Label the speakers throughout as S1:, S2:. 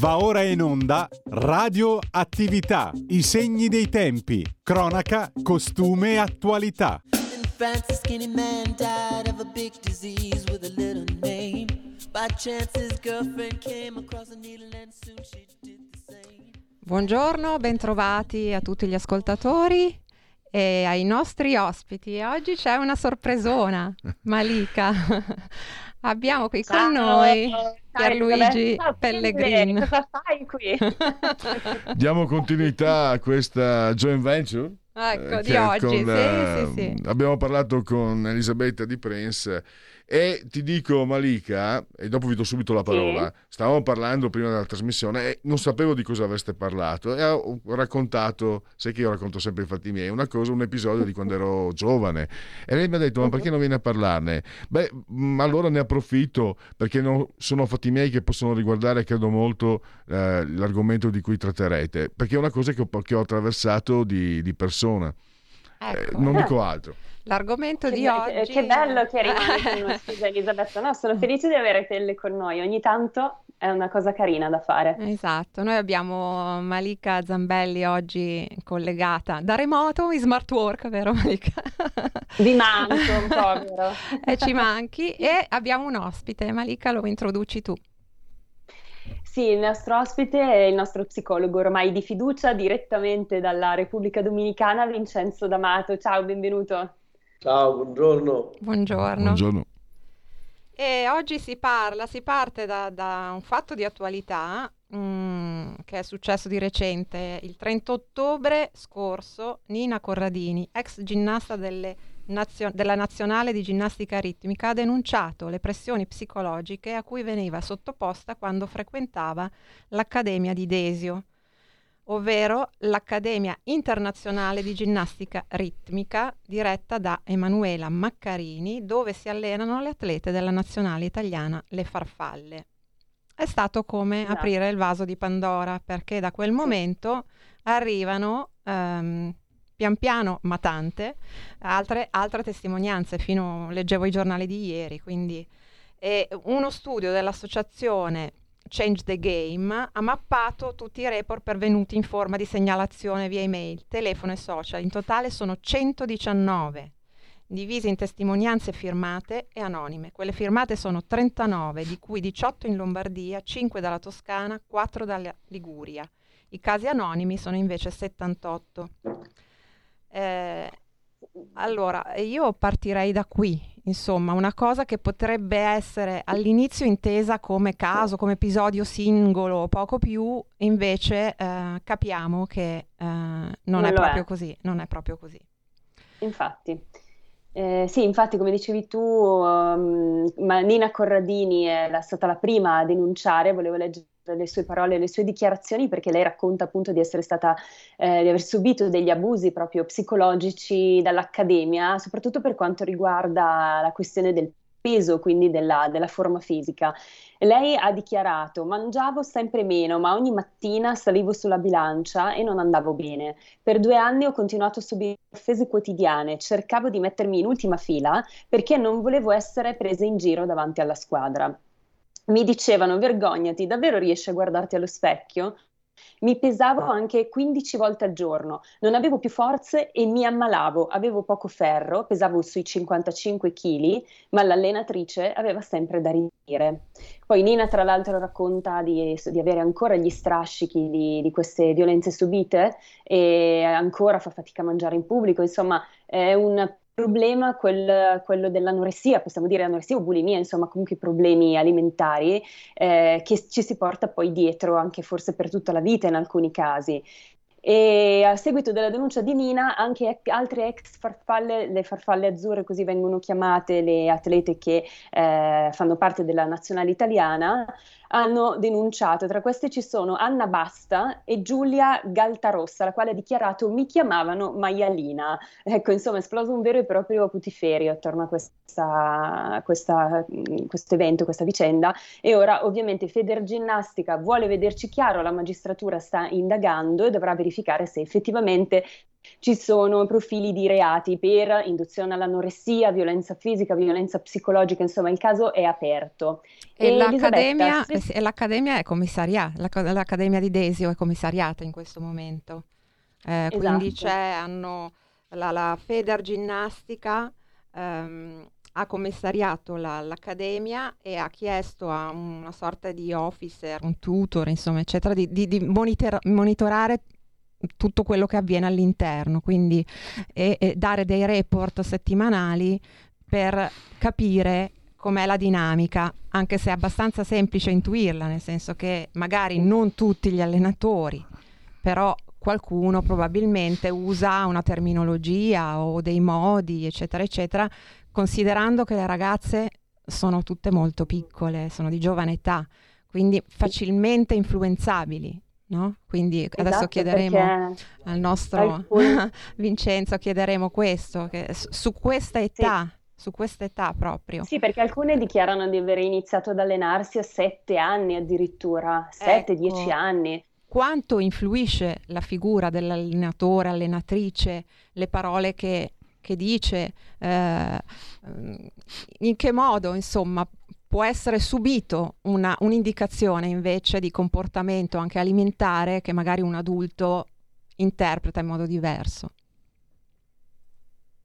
S1: Va ora in onda Radio Attività, i segni dei tempi, cronaca, costume e attualità.
S2: Buongiorno, bentrovati a tutti gli ascoltatori e ai nostri ospiti. Oggi c'è una sorpresona, Malika. Abbiamo qui Ciao, con noi Pierluigi Pellegrini.
S3: Cosa fai qui?
S4: Diamo continuità a questa joint venture?
S2: Ecco, eh, di oggi, con, sì, sì, sì.
S4: Abbiamo parlato con Elisabetta Di Prince e ti dico, Malika, e dopo vi do subito la parola, sì. stavamo parlando prima della trasmissione e non sapevo di cosa aveste parlato e ho raccontato, sai che io racconto sempre i fatti miei, una cosa, un episodio di quando ero giovane. E lei mi ha detto, ma perché non viene a parlarne? Beh, mm, allora ne approfitto perché non, sono fatti miei che possono riguardare, credo molto, eh, l'argomento di cui tratterete, perché è una cosa che ho, che ho attraversato di, di persona. Ecco. Eh, non dico altro.
S2: L'argomento
S3: che
S2: di oggi...
S3: Che bello che noi, scusa Elisabetta, no, sono felice di avere te con noi, ogni tanto è una cosa carina da fare.
S2: Esatto, noi abbiamo Malika Zambelli oggi collegata da remoto in smart work, vero Malika?
S3: Vi manco un po', vero?
S2: e ci manchi e abbiamo un ospite, Malika lo introduci tu.
S3: Sì, il nostro ospite è il nostro psicologo ormai di fiducia direttamente dalla Repubblica Dominicana, Vincenzo D'Amato. Ciao, benvenuto.
S5: Ciao, buongiorno.
S2: Buongiorno.
S4: Buongiorno.
S2: E oggi si parla, si parte da, da un fatto di attualità mm, che è successo di recente. Il 30 ottobre scorso Nina Corradini, ex ginnasta delle nazio- della Nazionale di Ginnastica Ritmica, ha denunciato le pressioni psicologiche a cui veniva sottoposta quando frequentava l'Accademia di Desio ovvero l'Accademia Internazionale di Ginnastica Ritmica diretta da Emanuela Maccarini, dove si allenano le atlete della nazionale italiana Le Farfalle. È stato come no. aprire il vaso di Pandora, perché da quel momento arrivano um, pian piano, ma tante, altre, altre testimonianze, fino leggevo i giornali di ieri, quindi eh, uno studio dell'associazione Change the Game ha mappato tutti i report pervenuti in forma di segnalazione via email, telefono e social. In totale sono 119, divisi in testimonianze firmate e anonime. Quelle firmate sono 39, di cui 18 in Lombardia, 5 dalla Toscana, 4 dalla Liguria. I casi anonimi sono invece 78. Eh, allora, io partirei da qui, insomma, una cosa che potrebbe essere all'inizio intesa come caso, come episodio singolo o poco più, invece eh, capiamo che eh, non, non è proprio è. così, non è proprio così.
S3: Infatti. Eh, sì, infatti, come dicevi tu, um, Nina Corradini è la, stata la prima a denunciare, volevo leggere le sue parole, le sue dichiarazioni, perché lei racconta appunto di essere stata, eh, di aver subito degli abusi proprio psicologici dall'accademia, soprattutto per quanto riguarda la questione del peso, quindi della, della, forma fisica. Lei ha dichiarato: Mangiavo sempre meno, ma ogni mattina salivo sulla bilancia e non andavo bene. Per due anni ho continuato a subire offese quotidiane, cercavo di mettermi in ultima fila perché non volevo essere presa in giro davanti alla squadra mi dicevano vergognati, davvero riesci a guardarti allo specchio? Mi pesavo anche 15 volte al giorno, non avevo più forze e mi ammalavo, avevo poco ferro, pesavo sui 55 kg, ma l'allenatrice aveva sempre da ridire. Poi Nina tra l'altro racconta di, di avere ancora gli strascichi di, di, queste violenze subite e ancora fa fatica a mangiare in pubblico, insomma è un problema quel, quello dell'anoressia, possiamo dire anoressia o bulimia, insomma comunque problemi alimentari eh, che ci si porta poi dietro anche forse per tutta la vita in alcuni casi. E a seguito della denuncia di Nina, anche altre ex farfalle, le farfalle azzurre, così vengono chiamate le atlete che eh, fanno parte della nazionale italiana, hanno denunciato. Tra queste ci sono Anna Basta e Giulia Galtarossa, la quale ha dichiarato mi chiamavano maialina. Ecco, insomma, è esploso un vero e proprio putiferio attorno a questa, questa, questo evento, questa vicenda. E ora, ovviamente, Federginnastica vuole vederci chiaro, la magistratura sta indagando e dovrà verificare se effettivamente ci sono profili di reati per induzione all'anoressia, violenza fisica, violenza psicologica, insomma il caso è aperto.
S2: E, e l'accademia, se... l'accademia, è commissariata, l'accademia di Desio è commissariata in questo momento. Eh, esatto. Quindi c'è, hanno la, la Feder Ginnastica ehm, ha commissariato la, l'accademia e ha chiesto a una sorta di officer, un tutor, insomma, eccetera, di, di, di monitor- monitorare tutto quello che avviene all'interno, quindi e, e dare dei report settimanali per capire com'è la dinamica, anche se è abbastanza semplice intuirla, nel senso che magari non tutti gli allenatori, però qualcuno probabilmente usa una terminologia o dei modi, eccetera, eccetera, considerando che le ragazze sono tutte molto piccole, sono di giovane età, quindi facilmente influenzabili. No? Quindi esatto, adesso chiederemo al nostro. Vincenzo, chiederemo questo, che su questa età, sì. su questa età proprio.
S3: Sì, perché alcune dichiarano di aver iniziato ad allenarsi a sette anni addirittura, sette, ecco. dieci anni.
S2: Quanto influisce la figura dell'allenatore, allenatrice, le parole che, che dice, eh, in che modo, insomma, può essere subito una, un'indicazione invece di comportamento anche alimentare che magari un adulto interpreta in modo diverso?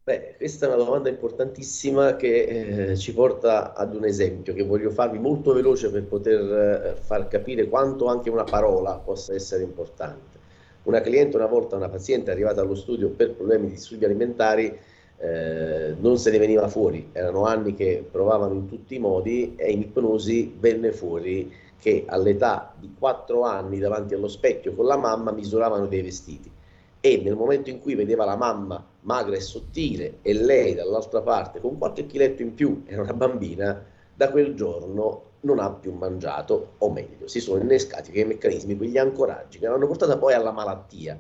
S5: Beh, questa è una domanda importantissima che eh, ci porta ad un esempio che voglio farvi molto veloce per poter eh, far capire quanto anche una parola possa essere importante. Una cliente una volta, una paziente è arrivata allo studio per problemi di disturbi alimentari, eh, non se ne veniva fuori, erano anni che provavano in tutti i modi e in ipnosi venne fuori che all'età di 4 anni davanti allo specchio con la mamma misuravano dei vestiti. E nel momento in cui vedeva la mamma magra e sottile e lei dall'altra parte con qualche chiletto in più era una bambina, da quel giorno non ha più mangiato, o meglio, si sono innescati quei meccanismi, quegli ancoraggi che l'hanno portata poi alla malattia,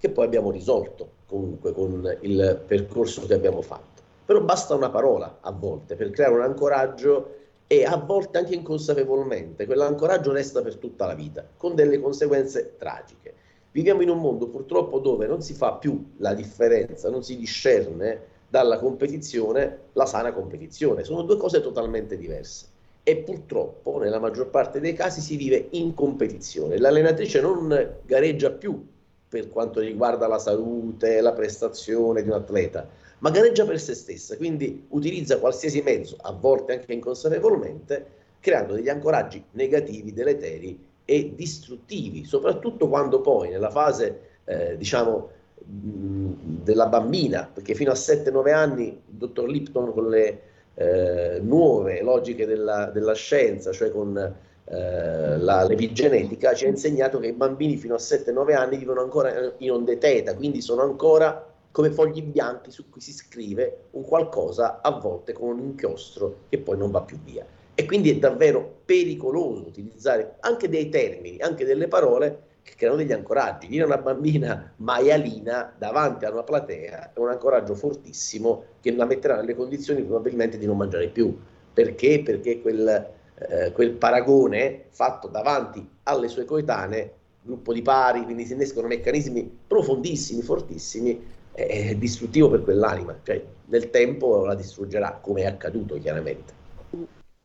S5: che poi abbiamo risolto comunque con il percorso che abbiamo fatto. Però basta una parola a volte per creare un ancoraggio e a volte anche inconsapevolmente quell'ancoraggio resta per tutta la vita, con delle conseguenze tragiche. Viviamo in un mondo purtroppo dove non si fa più la differenza, non si discerne dalla competizione la sana competizione, sono due cose totalmente diverse e purtroppo nella maggior parte dei casi si vive in competizione. L'allenatrice non gareggia più per quanto riguarda la salute, la prestazione di un atleta, ma gareggia per se stessa, quindi utilizza qualsiasi mezzo, a volte anche inconsapevolmente, creando degli ancoraggi negativi, deleteri e distruttivi, soprattutto quando poi nella fase, eh, diciamo, della bambina, perché fino a 7-9 anni il dottor Lipton con le eh, nuove logiche della, della, scienza, cioè con eh, la, l'epigenetica ci ha insegnato che i bambini fino a 7-9 anni vivono ancora in onde teta, quindi sono ancora come fogli bianchi su cui si scrive un qualcosa a volte con un inchiostro che poi non va più via. E quindi è davvero pericoloso utilizzare anche dei termini, anche delle parole che creano degli ancoraggi. Dire una bambina maialina davanti a una platea è un ancoraggio fortissimo che la metterà nelle condizioni probabilmente di non mangiare più. Perché? Perché quel, eh, quel paragone fatto davanti alle sue coetanee, gruppo di pari, quindi si innescano meccanismi profondissimi, fortissimi, è distruttivo per quell'anima, cioè nel tempo la distruggerà, come è accaduto chiaramente.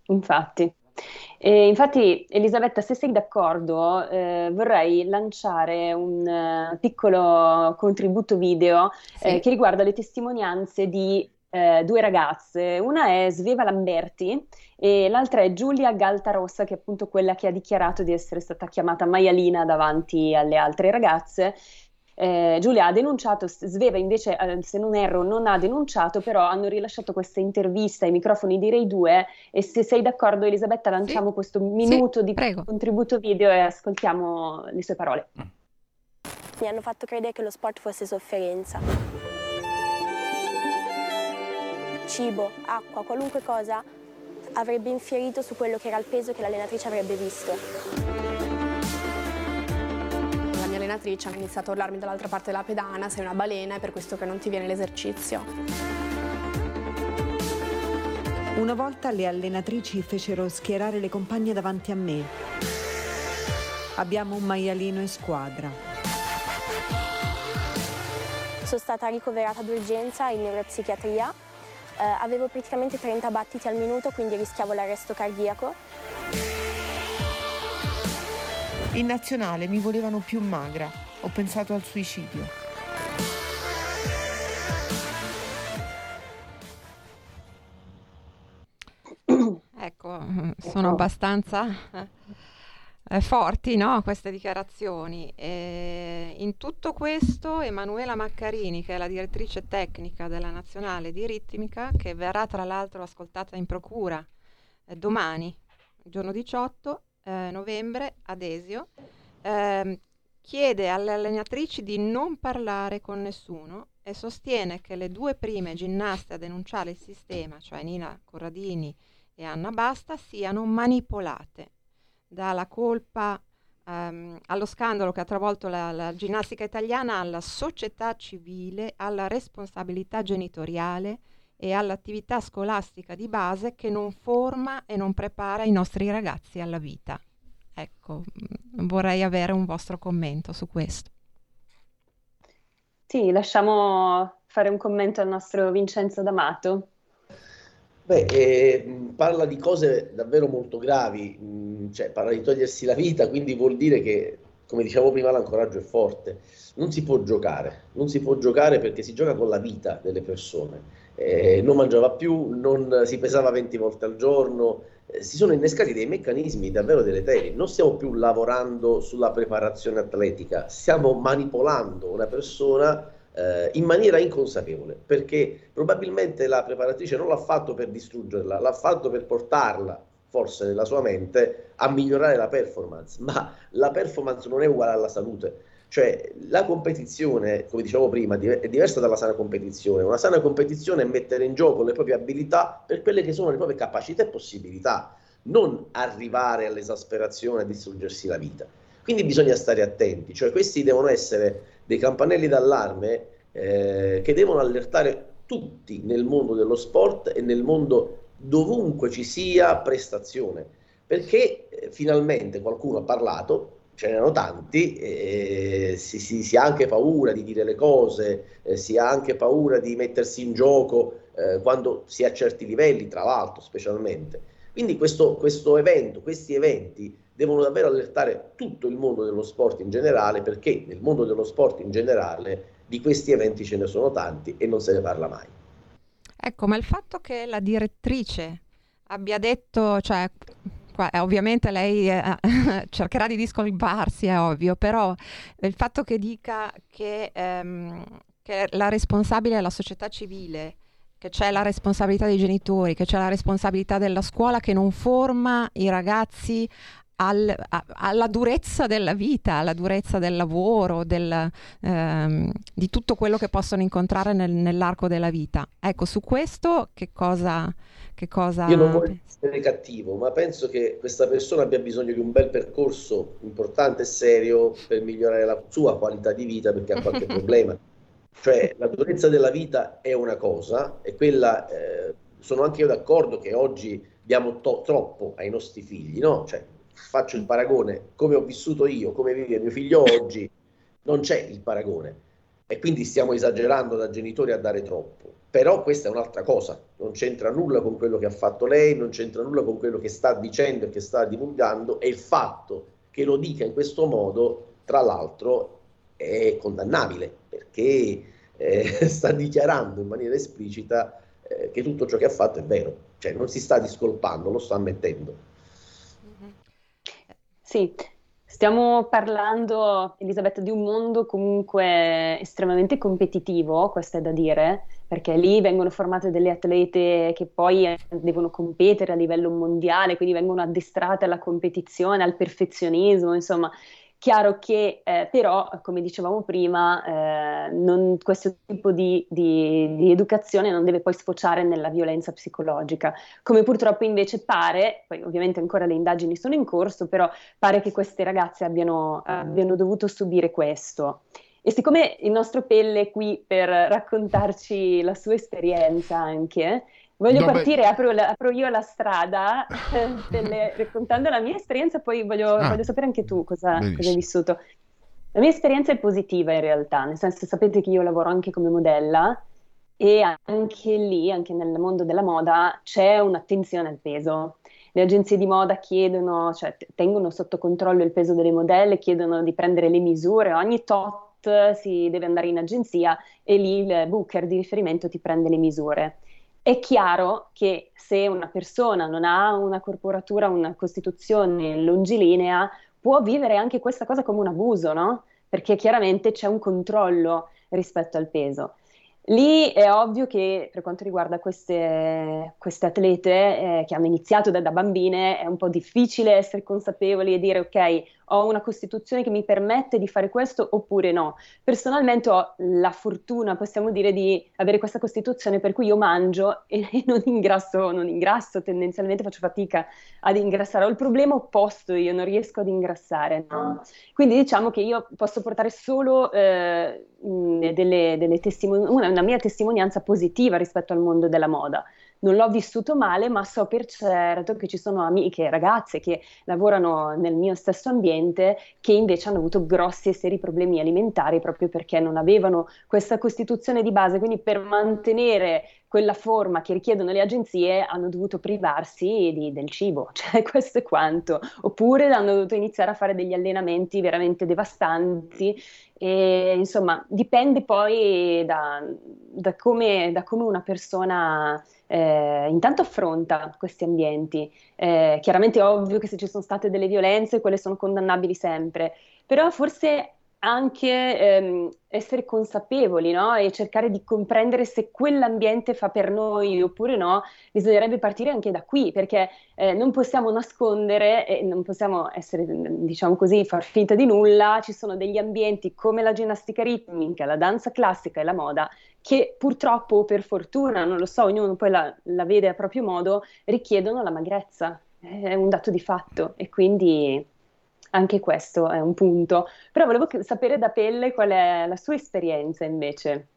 S3: Infatti. E infatti, Elisabetta, se sei d'accordo, eh, vorrei lanciare un uh, piccolo contributo video sì. eh, che riguarda le testimonianze di eh, due ragazze. Una è Sveva Lamberti e l'altra è Giulia Galtarossa, che è appunto quella che ha dichiarato di essere stata chiamata maialina davanti alle altre ragazze. Eh, Giulia ha denunciato, Sveva invece, eh, se non erro, non ha denunciato, però hanno rilasciato questa intervista ai microfoni di Rai 2 e se sei d'accordo Elisabetta lanciamo sì. questo minuto sì, di prego. contributo video e ascoltiamo le sue parole.
S6: Mi hanno fatto credere che lo sport fosse sofferenza cibo, acqua, qualunque cosa avrebbe infierito su quello che era il peso che l'allenatrice avrebbe visto.
S7: La mia allenatrice ha iniziato a urlarmi dall'altra parte della pedana, sei una balena, è per questo che non ti viene l'esercizio.
S8: Una volta le allenatrici fecero schierare le compagne davanti a me. Abbiamo un maialino in squadra.
S6: sono stata ricoverata d'urgenza in neuropsichiatria, eh, avevo praticamente 30 battiti al minuto, quindi rischiavo l'arresto cardiaco.
S9: In nazionale mi volevano più magra, ho pensato al suicidio.
S2: Ecco, sono abbastanza eh, forti no? queste dichiarazioni. E in tutto questo Emanuela Maccarini, che è la direttrice tecnica della Nazionale di Ritmica, che verrà tra l'altro ascoltata in procura eh, domani, giorno 18 eh, novembre, ad Esio, ehm, chiede alle allenatrici di non parlare con nessuno e sostiene che le due prime ginnaste a denunciare il sistema, cioè Nina Corradini e Anna Basta siano manipolate dalla colpa ehm, allo scandalo che ha travolto la, la ginnastica italiana alla società civile, alla responsabilità genitoriale e all'attività scolastica di base che non forma e non prepara i nostri ragazzi alla vita. Ecco, mm, vorrei avere un vostro commento su questo.
S3: Sì, lasciamo fare un commento al nostro Vincenzo D'Amato.
S5: Beh, eh, parla di cose davvero molto gravi, mh, cioè parla di togliersi la vita, quindi vuol dire che, come diciamo prima, l'ancoraggio è forte. Non si può giocare, non si può giocare perché si gioca con la vita delle persone. Eh, non mangiava più, non si pesava 20 volte al giorno, eh, si sono innescati dei meccanismi davvero deleteri. Non stiamo più lavorando sulla preparazione atletica, stiamo manipolando una persona eh, in maniera inconsapevole, perché probabilmente la preparatrice non l'ha fatto per distruggerla, l'ha fatto per portarla, forse nella sua mente, a migliorare la performance, ma la performance non è uguale alla salute. Cioè la competizione, come dicevo prima, è diversa dalla sana competizione. Una sana competizione è mettere in gioco le proprie abilità per quelle che sono le proprie capacità e possibilità, non arrivare all'esasperazione e distruggersi la vita. Quindi bisogna stare attenti, cioè questi devono essere dei campanelli d'allarme eh, che devono allertare tutti nel mondo dello sport e nel mondo dovunque ci sia prestazione, perché eh, finalmente qualcuno ha parlato, ce n'erano tanti, eh, si, si, si, ha anche paura di dire le cose, eh, si ha anche paura di mettersi in gioco eh, quando si è a certi livelli, tra l'altro specialmente. Quindi questo, questo evento, questi eventi devono davvero allertare tutto il mondo dello sport in generale, perché nel mondo dello sport in generale di questi eventi ce ne sono tanti e non se ne parla mai.
S2: Ecco, ma il fatto che la direttrice abbia detto, cioè, eh, ovviamente lei eh, cercherà di discolparsi, è ovvio, però il fatto che dica che, ehm, che la responsabile è la società civile, che c'è la responsabilità dei genitori, che c'è la responsabilità della scuola che non forma i ragazzi al, a, alla durezza della vita, alla durezza del lavoro, del, ehm, di tutto quello che possono incontrare nel, nell'arco della vita. Ecco, su questo che cosa, che cosa...
S5: Io non voglio essere cattivo, ma penso che questa persona abbia bisogno di un bel percorso importante e serio per migliorare la sua qualità di vita perché ha qualche problema. Cioè, la durezza della vita è una cosa e quella... Eh, sono anche io d'accordo che oggi diamo to- troppo ai nostri figli, no? Cioè, faccio il paragone, come ho vissuto io, come vive mio figlio oggi, non c'è il paragone. E quindi stiamo esagerando da genitori a dare troppo. Però questa è un'altra cosa, non c'entra nulla con quello che ha fatto lei, non c'entra nulla con quello che sta dicendo e che sta divulgando e il fatto che lo dica in questo modo, tra l'altro, è condannabile perché eh, sta dichiarando in maniera esplicita eh, che tutto ciò che ha fatto è vero, cioè non si sta discolpando, lo sta ammettendo.
S3: Sì, stiamo parlando, Elisabetta, di un mondo comunque estremamente competitivo, questo è da dire, perché lì vengono formate delle atlete che poi devono competere a livello mondiale, quindi vengono addestrate alla competizione, al perfezionismo, insomma, Chiaro che eh, però, come dicevamo prima, eh, non, questo tipo di, di, di, educazione non deve poi sfociare nella violenza psicologica, come purtroppo invece pare, poi ovviamente ancora le indagini sono in corso, però pare che queste ragazze abbiano, abbiano dovuto subire questo. E siccome il nostro Pelle è qui per raccontarci la sua esperienza anche, Voglio no, partire, apro, la, apro, io la strada delle, raccontando la mia esperienza, poi voglio, ah, voglio sapere anche tu cosa, cosa, hai vissuto. La mia esperienza è positiva in realtà, nel senso sapete che io lavoro anche come modella e anche lì, anche nel mondo della moda, c'è un'attenzione al peso. Le agenzie di moda chiedono, cioè tengono sotto controllo il peso delle modelle, chiedono di prendere le misure, ogni tot si deve andare in agenzia e lì il booker di riferimento ti prende le misure. È chiaro che se una persona non ha una corporatura, una costituzione longilinea, può vivere anche questa cosa come un abuso, no? Perché chiaramente c'è un controllo rispetto al peso. Lì è ovvio che per quanto riguarda queste, queste atlete eh, che hanno iniziato da, da, bambine è un po' difficile essere consapevoli e dire ok, ho una costituzione che mi permette di fare questo oppure no. Personalmente ho la fortuna, possiamo dire, di avere questa costituzione per cui io mangio e, e non, ingrasso, non ingrasso, tendenzialmente faccio fatica ad ingrassare. Ho il problema opposto, io non riesco ad ingrassare. No? Quindi diciamo che io posso portare solo eh, delle, delle testimon- una, una mia testimonianza positiva rispetto al mondo della moda non l'ho vissuto male, ma so per certo che ci sono amiche, ragazze che lavorano nel mio stesso ambiente che invece hanno avuto grossi e seri problemi alimentari proprio perché non avevano questa costituzione di base, quindi per mantenere quella forma che richiedono le agenzie hanno dovuto privarsi di, del cibo, cioè questo è quanto, oppure hanno dovuto iniziare a fare degli allenamenti veramente devastanti e insomma dipende poi da, da, come, da come una persona eh, intanto affronta questi ambienti. Eh, chiaramente è ovvio che se ci sono state delle violenze, quelle sono condannabili sempre, però forse anche ehm, essere consapevoli no? e cercare di comprendere se quell'ambiente fa per noi oppure no, bisognerebbe partire anche da qui, perché eh, non possiamo nascondere e non possiamo essere, diciamo così, far finta di nulla, ci sono degli ambienti come la ginnastica ritmica, la danza classica e la moda che purtroppo o per fortuna, non lo so, ognuno poi la, la vede a proprio modo, richiedono la magrezza, è un dato di fatto e quindi anche questo è un punto. Però volevo sapere da Pelle qual è la sua esperienza invece.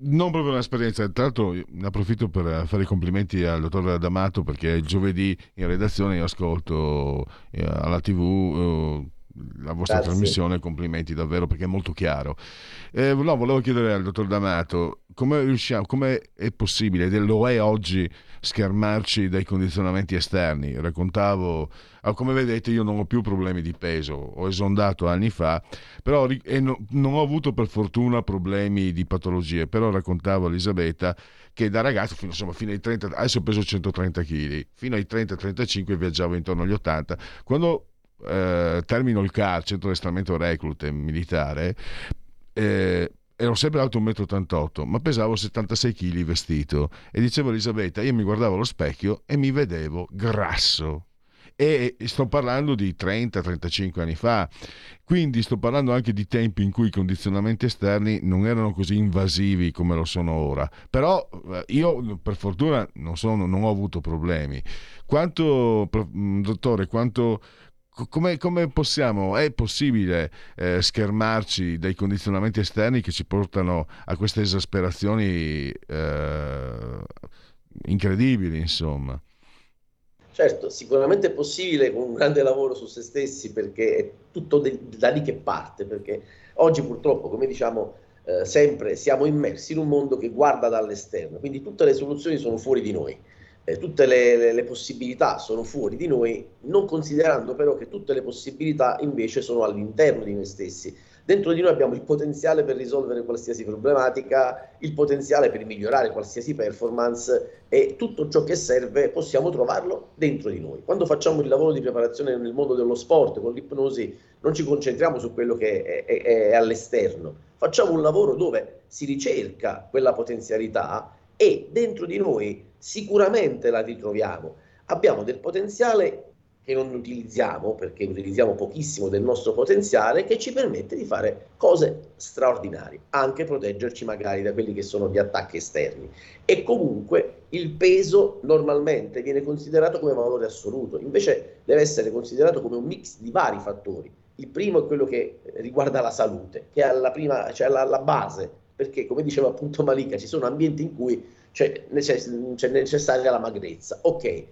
S4: Non proprio un'esperienza, tra l'altro ne approfitto per fare i complimenti al dottor D'Amato perché giovedì in redazione io ascolto eh, alla tv eh, la vostra Grazie. trasmissione, complimenti davvero perché è molto chiaro. Eh, no, volevo chiedere al dottor D'Amato come riusciamo, come è possibile, ed lo è oggi, schermarci dai condizionamenti esterni. Raccontavo, ah, come vedete io non ho più problemi di peso, ho esondato anni fa, però e no, non ho avuto per fortuna problemi di patologie, però raccontavo a Elisabetta che da ragazzo, fino, insomma, fino ai 30, adesso peso 130 kg, fino ai 30-35 viaggiavo intorno agli 80. Quando eh, termino il CAR, centro di estramento reclute militare, eh, ero sempre alto 1,88 m, ma pesavo 76 kg vestito e dicevo Elisabetta, io mi guardavo allo specchio e mi vedevo grasso. E sto parlando di 30-35 anni fa, quindi sto parlando anche di tempi in cui i condizionamenti esterni non erano così invasivi come lo sono ora. Però eh, io per fortuna non, sono, non ho avuto problemi. Quanto, dottore, quanto come, come, possiamo, è possibile eh, schermarci dai condizionamenti esterni che ci portano a queste esasperazioni eh, incredibili, insomma?
S5: Certo, sicuramente è possibile con un grande lavoro su se stessi perché è tutto de- da lì che parte, perché oggi purtroppo, come diciamo eh, sempre, siamo immersi in un mondo che guarda dall'esterno, quindi tutte le soluzioni sono fuori di noi eh, tutte le, le, le, possibilità sono fuori di noi, non considerando però che tutte le possibilità invece sono all'interno di noi stessi. Dentro di noi abbiamo il potenziale per risolvere qualsiasi problematica, il potenziale per migliorare qualsiasi performance e tutto ciò che serve possiamo trovarlo dentro di noi. Quando facciamo il lavoro di preparazione nel mondo dello sport con l'ipnosi non ci concentriamo su quello che è, è, è all'esterno, facciamo un lavoro dove si ricerca quella potenzialità e dentro di noi sicuramente la ritroviamo. Abbiamo del potenziale che non utilizziamo perché utilizziamo pochissimo del nostro potenziale che ci permette di fare cose straordinarie, anche proteggerci magari da quelli che sono gli attacchi esterni. E comunque il peso normalmente viene considerato come valore assoluto, invece deve essere considerato come un mix di vari fattori. Il primo è quello che riguarda la salute, che è alla, prima, cioè alla, alla base, perché come diceva appunto Malika, ci sono ambienti in cui c'è, necess- c'è necessaria la magrezza. Ok,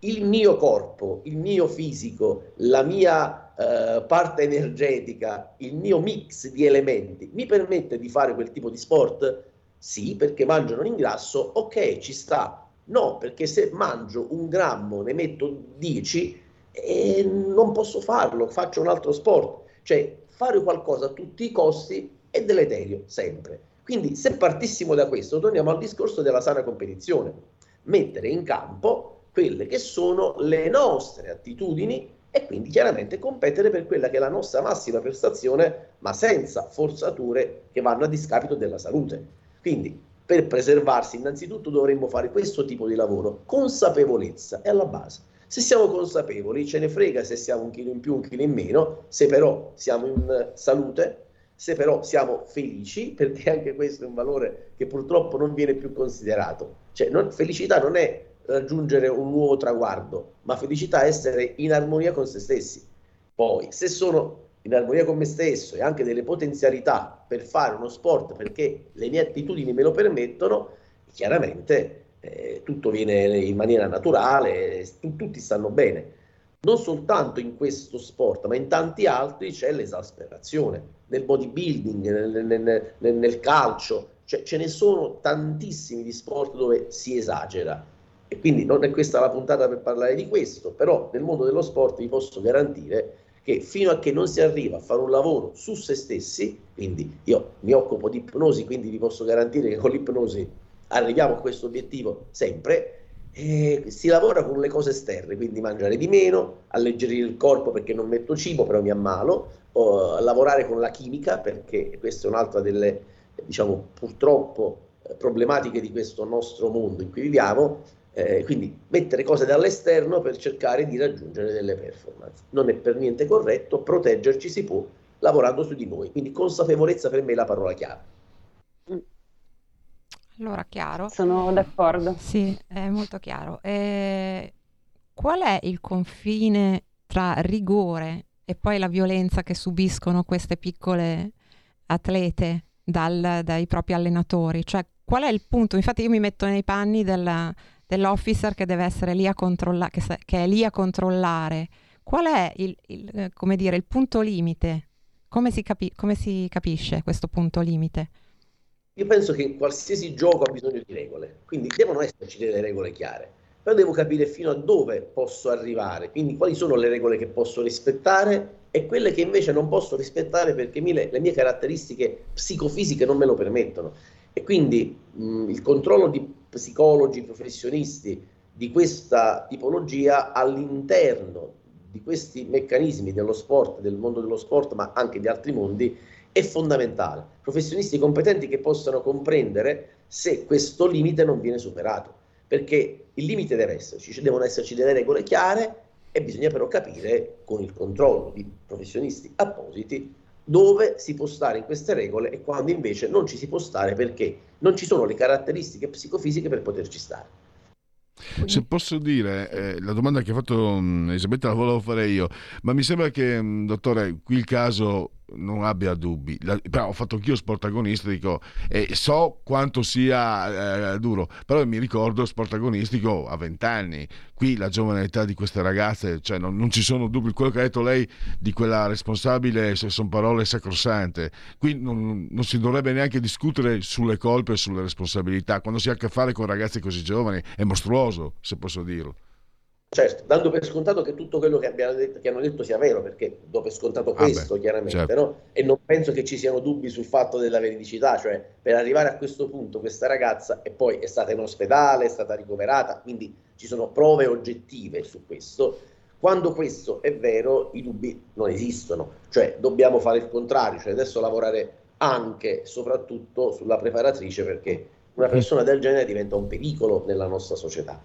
S5: il mio corpo, il mio fisico, la mia eh, parte energetica, il mio mix di elementi mi permette di fare quel tipo di sport? Sì, perché mangio non ingrasso, ok, ci sta. No, perché se mangio un grammo, ne metto 10 e non posso farlo, faccio un altro sport. Cioè, fare qualcosa a tutti i costi è deleterio, sempre. Quindi, se partissimo da questo, torniamo al discorso della sana competizione. Mettere in campo quelle che sono le nostre attitudini e quindi chiaramente competere per quella che è la nostra massima prestazione, ma senza forzature che vanno a discapito della salute. Quindi per preservarsi innanzitutto dovremmo fare questo tipo di lavoro, consapevolezza è alla base. Se siamo consapevoli, ce ne frega se siamo un chilo in più, un chilo in meno, se però siamo in salute, se però siamo felici, perché anche questo è un valore che purtroppo non viene più considerato. Cioè, non, felicità non è raggiungere un nuovo traguardo, ma felicità è essere in armonia con se stessi. Poi, se sono in armonia con me stesso e anche delle potenzialità per fare uno sport perché le mie attitudini me lo permettono, chiaramente eh, tutto viene in maniera naturale, tu, tutti stanno bene. Non soltanto in questo sport, ma in tanti altri c'è l'esasperazione. Nel bodybuilding, nel, nel, nel, nel calcio, cioè, ce ne sono tantissimi di sport dove si esagera. E quindi non è questa la puntata per parlare di questo, però nel mondo dello sport vi posso garantire che fino a che non si arriva a fare un lavoro su se stessi, quindi io mi occupo di ipnosi, quindi vi posso garantire che con l'ipnosi arriviamo a questo obiettivo sempre, eh, si lavora con le cose esterne, quindi mangiare di meno, alleggerire il corpo perché non metto cibo, però mi ammalo, o, lavorare con la chimica perché questa è un'altra delle, diciamo, purtroppo eh, problematiche di questo nostro mondo in cui viviamo, eh, quindi mettere cose dall'esterno per cercare di raggiungere delle performance. Non è per niente corretto, proteggerci si può lavorando su di noi. Quindi consapevolezza per me è la parola chiave.
S2: Allora, chiaro.
S3: Sono d'accordo.
S2: Sì, è molto chiaro. Eh, qual è il confine tra rigore e poi la violenza che subiscono queste piccole atlete dal, dai propri allenatori? Cioè, qual è il punto? Infatti io mi metto nei panni della, dell'officer che deve essere lì a controllare, che, che, è lì a controllare. Qual è il, il, come dire, il punto limite? Come si, capi- come si capisce questo punto limite?
S5: Io penso che qualsiasi gioco ha bisogno di regole, quindi devono esserci delle regole chiare, però devo capire fino a dove posso arrivare, quindi quali sono le regole che posso rispettare e quelle che invece non posso rispettare perché le, le mie caratteristiche psicofisiche non me lo permettono. E quindi mh, il controllo di psicologi, professionisti di questa tipologia all'interno di questi meccanismi dello sport, del mondo dello sport, ma anche di altri mondi, è fondamentale. Professionisti competenti che possano comprendere se questo limite non viene superato, perché il limite deve esserci, ci devono esserci delle regole chiare e bisogna però capire con il controllo di professionisti appositi dove si può stare in queste regole e quando invece non ci si può stare perché non ci sono le caratteristiche psicofisiche per poterci stare.
S4: Se posso dire, eh, la domanda che ha fatto mh, Elisabetta la volevo fare io, ma mi sembra che, mh, dottore, qui il caso non abbia dubbi. La, però ho fatto anch'io sport agonistico e so quanto sia eh, duro, però mi ricordo sport agonistico a 20 anni. Qui la giovane età di queste ragazze, cioè non, non, ci sono dubbi. Quello che ha detto lei di quella responsabile sono parole sacrosante. Qui non, non si dovrebbe neanche discutere sulle colpe e sulle responsabilità. Quando si ha a che fare con ragazzi così giovani è mostruoso, se posso dirlo.
S5: Certo, dando per scontato che tutto quello che, detto, che hanno detto sia vero, perché do per scontato questo, ah beh, chiaramente, certo. no? E non penso che ci siano dubbi sul fatto della veridicità, cioè per arrivare a questo punto questa ragazza e poi è stata in ospedale, è stata ricoverata, quindi ci sono prove oggettive su questo. Quando questo è vero, i dubbi non esistono, cioè dobbiamo fare il contrario, cioè adesso lavorare anche e soprattutto sulla preparatrice perché una persona del genere diventa un pericolo nella nostra società.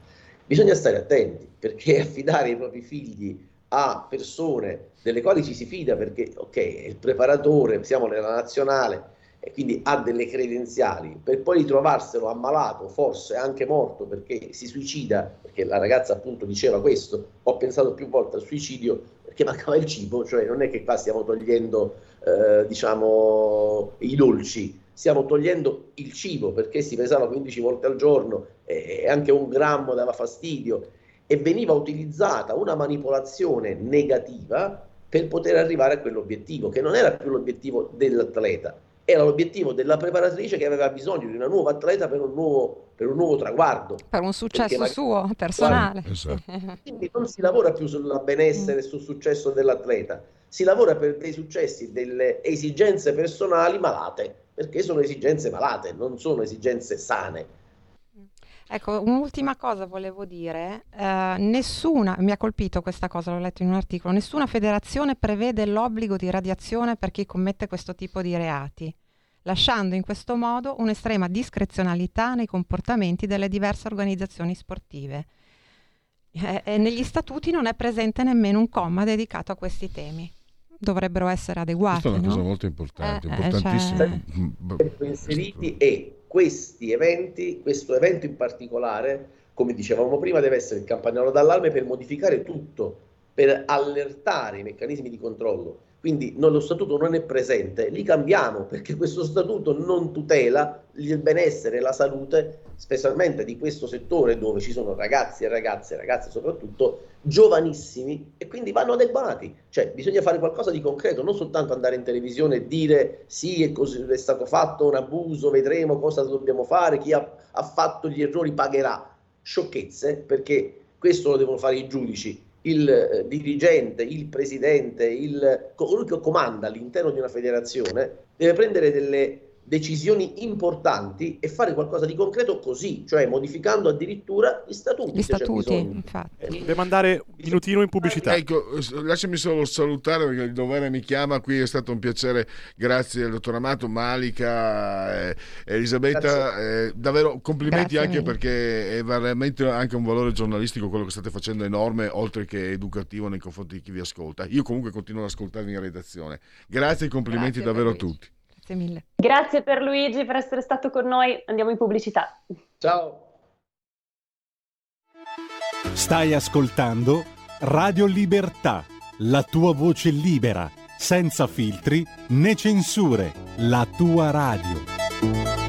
S5: Bisogna stare attenti perché affidare i propri figli a persone delle quali ci si fida perché, ok, è il preparatore, siamo nella nazionale e quindi ha delle credenziali, per poi ritrovarselo ammalato, forse anche morto perché si suicida, perché la ragazza appunto diceva questo, ho pensato più volte al suicidio perché mancava il cibo, cioè non è che qua stiamo togliendo, eh, diciamo, i dolci, stiamo togliendo il cibo perché si pesava 15 volte al giorno e anche un grammo dava fastidio e veniva utilizzata una manipolazione negativa per poter arrivare a quell'obiettivo, che non era più l'obiettivo dell'atleta, era l'obiettivo della preparatrice che aveva bisogno di una nuova atleta per un nuovo, per un nuovo traguardo.
S2: Per un successo magari... suo, personale.
S4: Esatto.
S5: Quindi non si lavora più sul benessere e sul successo dell'atleta, si lavora per dei successi, delle esigenze personali malate, perché sono esigenze malate, non sono esigenze sane.
S2: Ecco, un'ultima cosa volevo dire, eh, nessuna, mi ha colpito questa cosa, l'ho letto in un articolo, nessuna federazione prevede l'obbligo di radiazione per chi commette questo tipo di reati, lasciando in questo modo un'estrema discrezionalità nei comportamenti delle diverse organizzazioni sportive. Eh, e negli statuti non è presente nemmeno un comma dedicato a questi temi. Dovrebbero essere adeguati.
S4: Questa è una
S2: no?
S4: cosa molto importante,
S2: Eh, eh,
S4: importantissima.
S2: cioè-
S5: Ecco, inseriti e questi eventi, questo evento in particolare, come dicevamo prima, deve essere il campanello d'allarme per modificare tutto, per allertare i meccanismi di controllo. Quindi no, lo statuto non è presente, li cambiamo perché questo statuto non tutela il benessere e la salute, specialmente di questo settore dove ci sono ragazzi e ragazze, ragazze soprattutto, giovanissimi e quindi vanno adeguati. Cioè bisogna fare qualcosa di concreto, non soltanto andare in televisione e dire sì, è, così, è stato fatto un abuso, vedremo cosa dobbiamo fare, chi ha, ha fatto gli errori pagherà. Sciocchezze, perché questo lo devono fare i giudici il eh, dirigente, il presidente, il, colui che comanda all'interno di una federazione deve prendere delle decisioni importanti e fare qualcosa di concreto così, cioè modificando addirittura gli statuti.
S2: Gli statuti, infatti.
S5: Eh,
S10: Devo andare un minutino in pubblicità.
S4: Ecco, lasciami solo salutare perché il dovere mi chiama. Qui è stato un piacere, grazie al dottor Amato, Malika, eh, Elisabetta. eh, davvero complimenti
S2: Grazie
S4: anche
S2: mille.
S4: perché è veramente anche un valore giornalistico quello che state facendo enorme, oltre che educativo nei confronti di chi vi ascolta. Io comunque continuo ad ascoltarvi in redazione. Grazie e complimenti
S2: Grazie
S4: davvero a tutti.
S2: Grazie mille.
S3: Grazie per Luigi per essere stato con noi. Andiamo in pubblicità.
S5: Ciao.
S1: Stai ascoltando Radio Libertà, la tua voce libera, senza filtri né censure, la tua radio.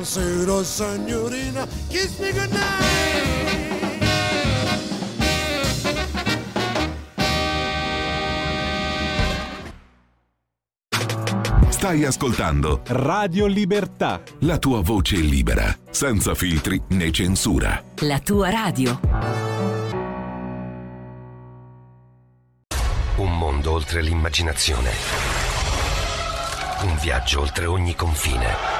S11: Buonasera signorina, kiss me goodnight.
S12: Stai ascoltando
S1: Radio Libertà.
S12: la tua voce libera, senza filtri né censura.
S13: La tua radio.
S14: Un mondo oltre l'immaginazione. Un viaggio oltre ogni confine.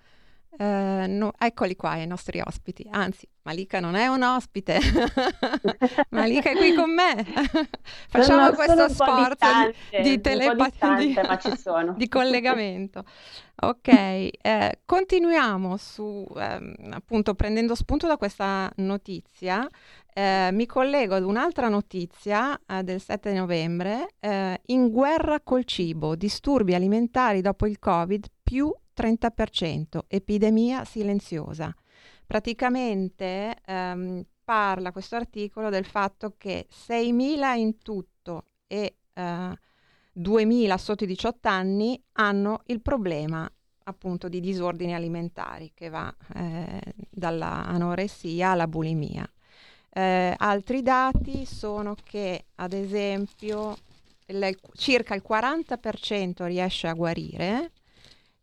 S2: Eh, no- eccoli qua i nostri ospiti. Anzi, Malika non è un ospite. Malika è qui con me. Facciamo
S3: Sono-
S2: questo
S3: sono
S2: sforzo
S3: distante,
S2: di, telepatia, di,
S3: distante,
S2: di collegamento. Ok, eh, continuiamo su, ehm, appunto, prendendo spunto da questa notizia. eh, mi collego ad un'altra notizia eh, del 7 novembre. eh, in guerra col cibo, disturbi alimentari dopo il Covid più 30%, epidemia silenziosa. Praticamente ehm, parla questo articolo del fatto che 6.000 in tutto e eh, 2.000 sotto i 18 anni hanno il problema appunto di disordini alimentari che va eh, dalla anoressia alla bulimia. Eh, altri dati sono che ad esempio il- circa il 40% riesce a guarire,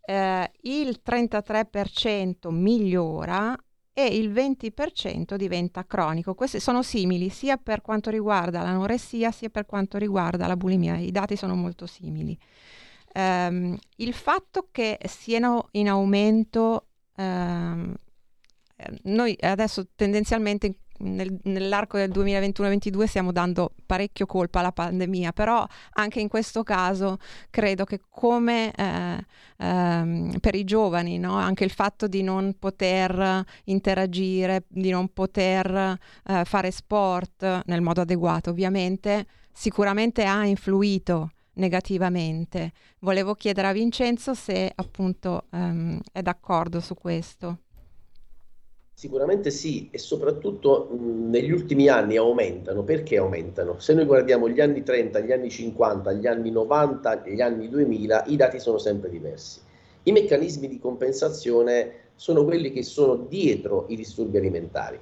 S2: eh, il 33% migliora e il 20% diventa cronico. Questi sono simili sia per quanto riguarda l'anoressia sia per quanto riguarda la bulimia. I dati sono molto simili. Um, il fatto che siano in aumento, um, noi adesso tendenzialmente nel, nell'arco del 2021-2022 stiamo dando parecchio colpa alla pandemia, però anche in questo caso credo che come eh, ehm, per i giovani, no? anche il fatto di non poter interagire, di non poter eh, fare sport nel modo adeguato, ovviamente sicuramente ha influito negativamente. Volevo chiedere a Vincenzo se appunto ehm, è d'accordo su questo.
S5: Sicuramente sì, e soprattutto mh, negli ultimi anni aumentano. Perché aumentano? Se noi guardiamo gli anni 30, gli anni 50, gli anni 90, gli anni 2000, i dati sono sempre diversi. I meccanismi di compensazione sono quelli che sono dietro i disturbi alimentari.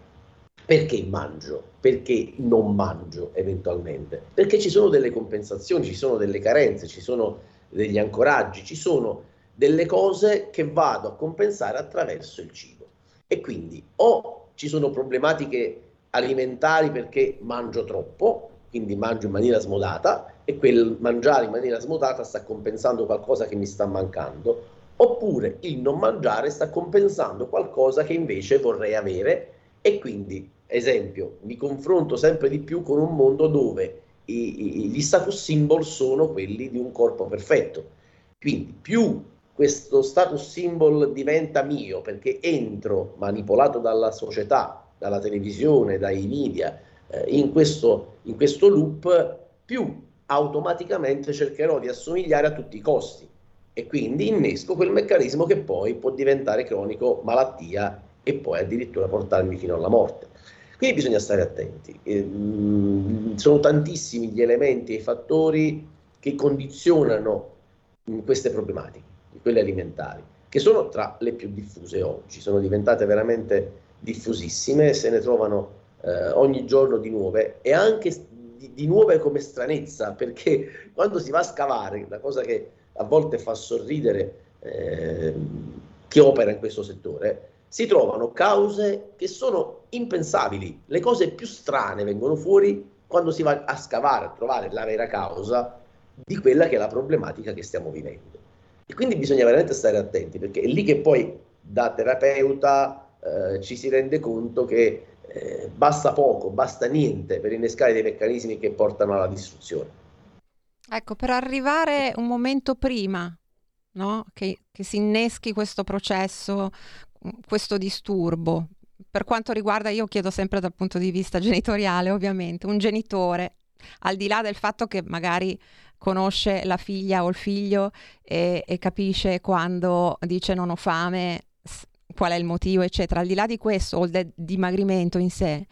S5: Perché mangio? Perché non mangio eventualmente? Perché ci sono delle compensazioni, ci sono delle carenze, ci sono degli ancoraggi, ci sono delle cose che vado a compensare attraverso il cibo. E quindi o ci sono problematiche alimentari perché mangio troppo, quindi mangio in maniera smodata e quel mangiare in maniera smodata sta compensando qualcosa che mi sta mancando, oppure il non mangiare sta compensando qualcosa che invece vorrei avere e quindi, esempio, mi confronto sempre di più con un mondo dove i, i, gli status symbol sono quelli di un corpo perfetto. Quindi più questo status symbol diventa mio perché entro, manipolato dalla società, dalla televisione, dai media, eh, in, questo, in questo loop, più automaticamente cercherò di assomigliare a tutti i costi e quindi innesco quel meccanismo che poi può diventare cronico, malattia e poi addirittura portarmi fino alla morte. Quindi bisogna stare attenti. Eh, sono tantissimi gli elementi e i fattori che condizionano queste problematiche quelle alimentari, che sono tra le più diffuse oggi, sono diventate veramente diffusissime, se ne trovano eh, ogni giorno di nuove e anche di, di, nuove come stranezza, perché quando si va a scavare, la cosa che a volte fa sorridere eh, chi opera in questo settore, si trovano cause che sono impensabili, le cose più strane vengono fuori quando si va a scavare, a trovare la vera causa di quella che è la problematica che stiamo vivendo. E quindi bisogna veramente stare attenti, perché è lì che poi da terapeuta eh, ci si rende conto che eh, basta poco, basta niente per innescare dei meccanismi che portano alla distruzione.
S2: Ecco, per arrivare un momento prima no? che, che si inneschi questo processo, questo disturbo, per quanto riguarda, io chiedo sempre dal punto di vista genitoriale, ovviamente, un genitore, al di là del fatto che magari conosce la figlia o il figlio e, e capisce quando dice non ho fame, qual è il motivo, eccetera. Al di là di questo, o del dimagrimento in sé,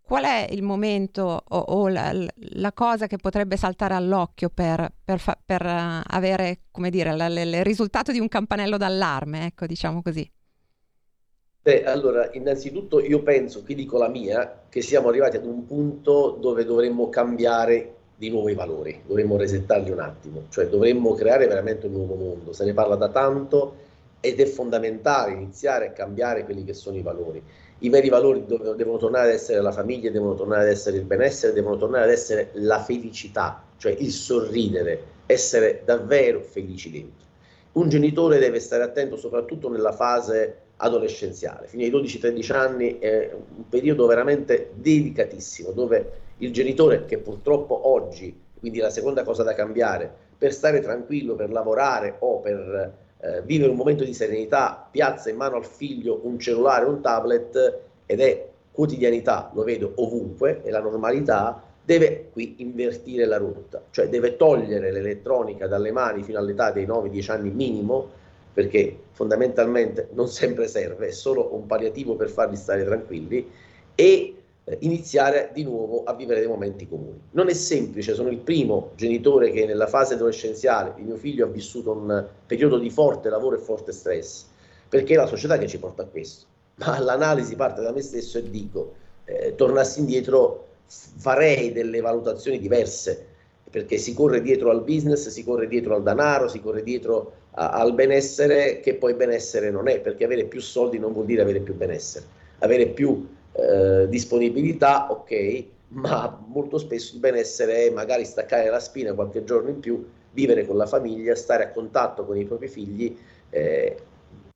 S2: qual è il momento o, o la, la, cosa che potrebbe saltare all'occhio per, per, fa, per uh, avere, come dire, la, la, il risultato di un campanello d'allarme, ecco, diciamo così?
S5: Beh, allora, innanzitutto io penso, qui dico la mia, che siamo arrivati ad un punto dove dovremmo cambiare di nuovi valori, dovremmo resettarli un attimo, cioè dovremmo creare veramente un nuovo mondo, se ne parla da tanto ed è fondamentale iniziare a cambiare quelli che sono i valori. I veri valori devono tornare ad essere la famiglia, devono tornare ad essere il benessere, devono tornare ad essere la felicità, cioè il sorridere, essere davvero felici dentro. Un genitore deve stare attento soprattutto nella fase adolescenziale, fino ai 12-13 anni è un periodo veramente delicatissimo dove il genitore che purtroppo oggi, quindi la seconda cosa da cambiare, per stare tranquillo, per lavorare o per eh, vivere un momento di serenità, piazza in mano al figlio un cellulare, un tablet ed è quotidianità, lo vedo ovunque, è la normalità, deve qui invertire la rotta, cioè deve togliere l'elettronica dalle mani fino all'età dei 9-10 anni minimo, perché fondamentalmente non sempre serve, è solo un palliativo per farli stare tranquilli, e eh, iniziare di nuovo a vivere dei momenti comuni. Non è semplice, sono il primo genitore che nella fase adolescenziale di mio figlio ha vissuto un periodo di forte lavoro e forte stress, perché è la società che ci porta a questo. Ma l'analisi parte da me stesso e dico, eh, tornassi indietro farei delle valutazioni diverse, perché si corre dietro al business, si corre dietro al denaro, si corre dietro al benessere che poi benessere non è, perché avere più soldi non vuol dire avere più benessere, avere più eh, disponibilità, ok, ma molto spesso il benessere è magari staccare la spina qualche giorno in più, vivere con la famiglia, stare a contatto con i propri figli eh,